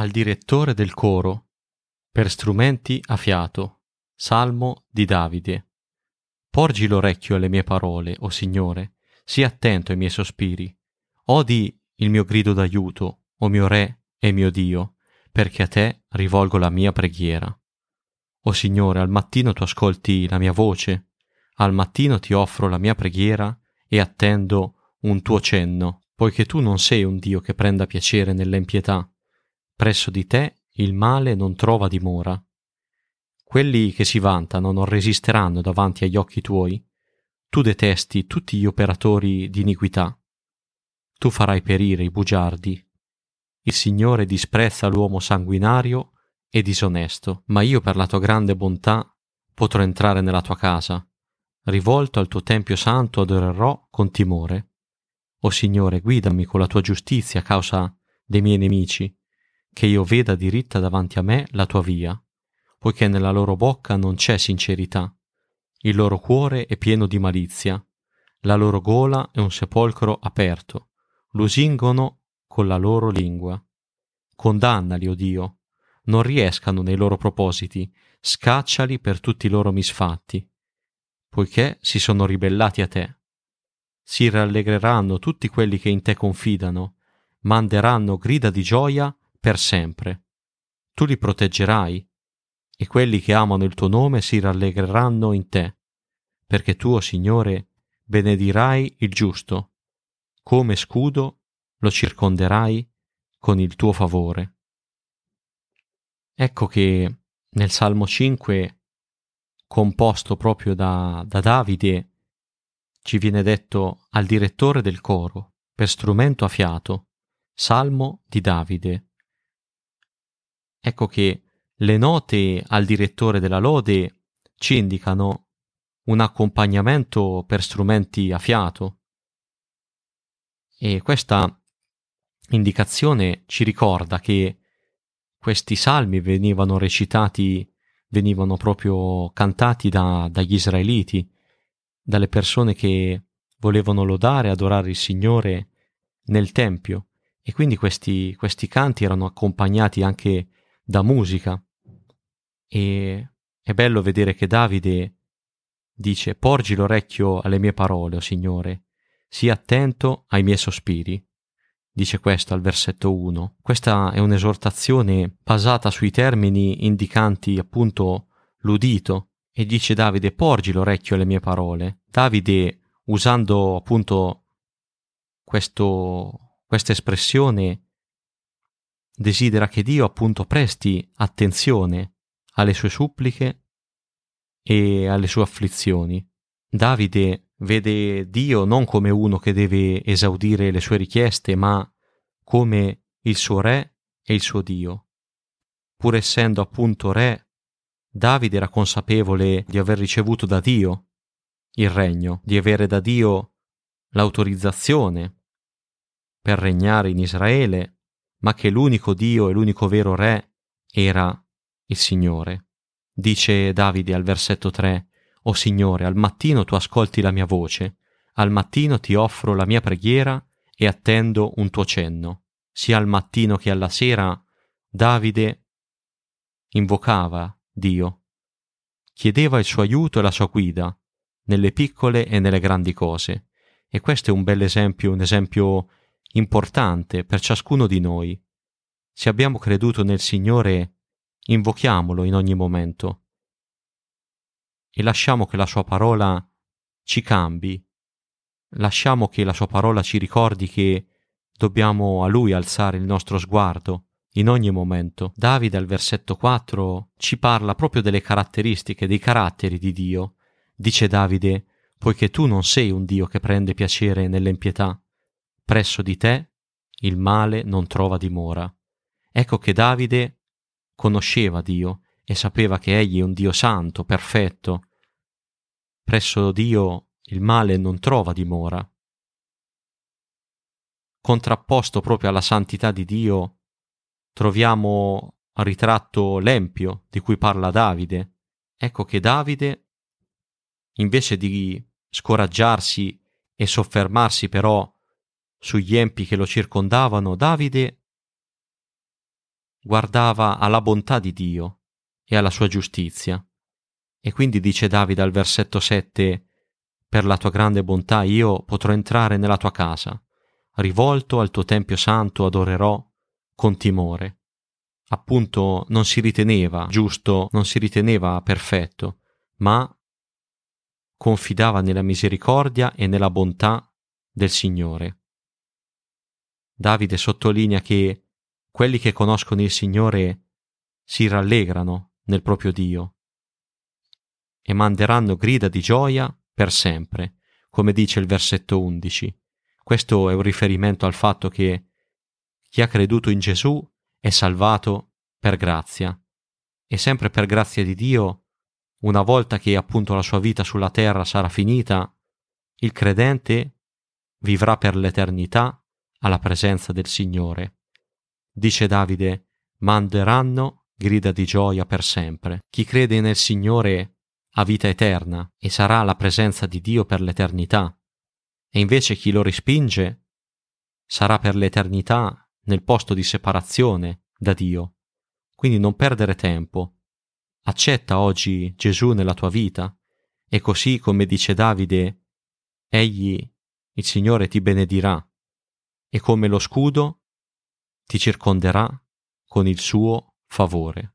Al direttore del coro per strumenti a fiato. Salmo di Davide. Porgi l'orecchio alle mie parole, o Signore, sii attento ai miei sospiri. Odi il mio grido d'aiuto, o mio Re e mio Dio, perché a te rivolgo la mia preghiera. O Signore, al mattino tu ascolti la mia voce, al mattino ti offro la mia preghiera e attendo un tuo cenno, poiché tu non sei un Dio che prenda piacere nell'empietà, Presso di te il male non trova dimora. Quelli che si vantano non resisteranno davanti agli occhi tuoi. Tu detesti tutti gli operatori di iniquità. Tu farai perire i bugiardi. Il Signore disprezza l'uomo sanguinario e disonesto, ma io per la tua grande bontà potrò entrare nella tua casa. Rivolto al tuo Tempio Santo adorerò con timore. O Signore, guidami con la tua giustizia a causa dei miei nemici che io veda diritta davanti a me la tua via, poiché nella loro bocca non c'è sincerità, il loro cuore è pieno di malizia, la loro gola è un sepolcro aperto, lusingono con la loro lingua. Condannali, o oh Dio, non riescano nei loro propositi, scacciali per tutti i loro misfatti, poiché si sono ribellati a te. Si rallegreranno tutti quelli che in te confidano, manderanno grida di gioia per sempre. Tu li proteggerai e quelli che amano il tuo nome si rallegreranno in te, perché tu, Signore, benedirai il giusto, come scudo lo circonderai con il tuo favore. Ecco che nel Salmo 5, composto proprio da, da Davide, ci viene detto al direttore del coro, per strumento a fiato, Salmo di Davide, Ecco che le note al direttore della lode ci indicano un accompagnamento per strumenti a fiato. E questa indicazione ci ricorda che questi salmi venivano recitati, venivano proprio cantati da, dagli israeliti, dalle persone che volevano lodare e adorare il Signore nel Tempio. E quindi questi, questi canti erano accompagnati anche da musica. E è bello vedere che Davide dice porgi l'orecchio alle mie parole, o oh Signore, sii attento ai miei sospiri. Dice questo al versetto 1. Questa è un'esortazione basata sui termini indicanti appunto l'udito e dice Davide porgi l'orecchio alle mie parole. Davide usando appunto questa espressione desidera che Dio appunto presti attenzione alle sue suppliche e alle sue afflizioni. Davide vede Dio non come uno che deve esaudire le sue richieste, ma come il suo re e il suo Dio. Pur essendo appunto re, Davide era consapevole di aver ricevuto da Dio il regno, di avere da Dio l'autorizzazione per regnare in Israele ma che l'unico Dio e l'unico vero Re era il Signore. Dice Davide al versetto 3, O Signore, al mattino tu ascolti la mia voce, al mattino ti offro la mia preghiera e attendo un tuo cenno. Sia al mattino che alla sera Davide invocava Dio, chiedeva il suo aiuto e la sua guida nelle piccole e nelle grandi cose. E questo è un bel esempio, un esempio importante per ciascuno di noi. Se abbiamo creduto nel Signore, invochiamolo in ogni momento e lasciamo che la sua parola ci cambi, lasciamo che la sua parola ci ricordi che dobbiamo a lui alzare il nostro sguardo in ogni momento. Davide al versetto 4 ci parla proprio delle caratteristiche, dei caratteri di Dio. Dice Davide, poiché tu non sei un Dio che prende piacere nell'empietà, presso di te il male non trova dimora. Ecco che Davide conosceva Dio e sapeva che egli è un Dio santo, perfetto. Presso Dio il male non trova dimora. Contrapposto proprio alla santità di Dio troviamo a ritratto l'empio di cui parla Davide. Ecco che Davide, invece di scoraggiarsi e soffermarsi però sugli empi che lo circondavano, Davide guardava alla bontà di Dio e alla sua giustizia. E quindi dice Davide al versetto 7, Per la tua grande bontà io potrò entrare nella tua casa, rivolto al tuo Tempio Santo adorerò con timore. Appunto non si riteneva giusto, non si riteneva perfetto, ma confidava nella misericordia e nella bontà del Signore. Davide sottolinea che quelli che conoscono il Signore si rallegrano nel proprio Dio e manderanno grida di gioia per sempre, come dice il versetto 11. Questo è un riferimento al fatto che chi ha creduto in Gesù è salvato per grazia e sempre per grazia di Dio, una volta che appunto la sua vita sulla terra sarà finita, il credente vivrà per l'eternità alla presenza del Signore. Dice Davide, manderanno grida di gioia per sempre. Chi crede nel Signore ha vita eterna e sarà alla presenza di Dio per l'eternità. E invece chi lo respinge sarà per l'eternità nel posto di separazione da Dio. Quindi non perdere tempo. Accetta oggi Gesù nella tua vita e così come dice Davide, egli, il Signore ti benedirà e come lo scudo ti circonderà con il suo favore.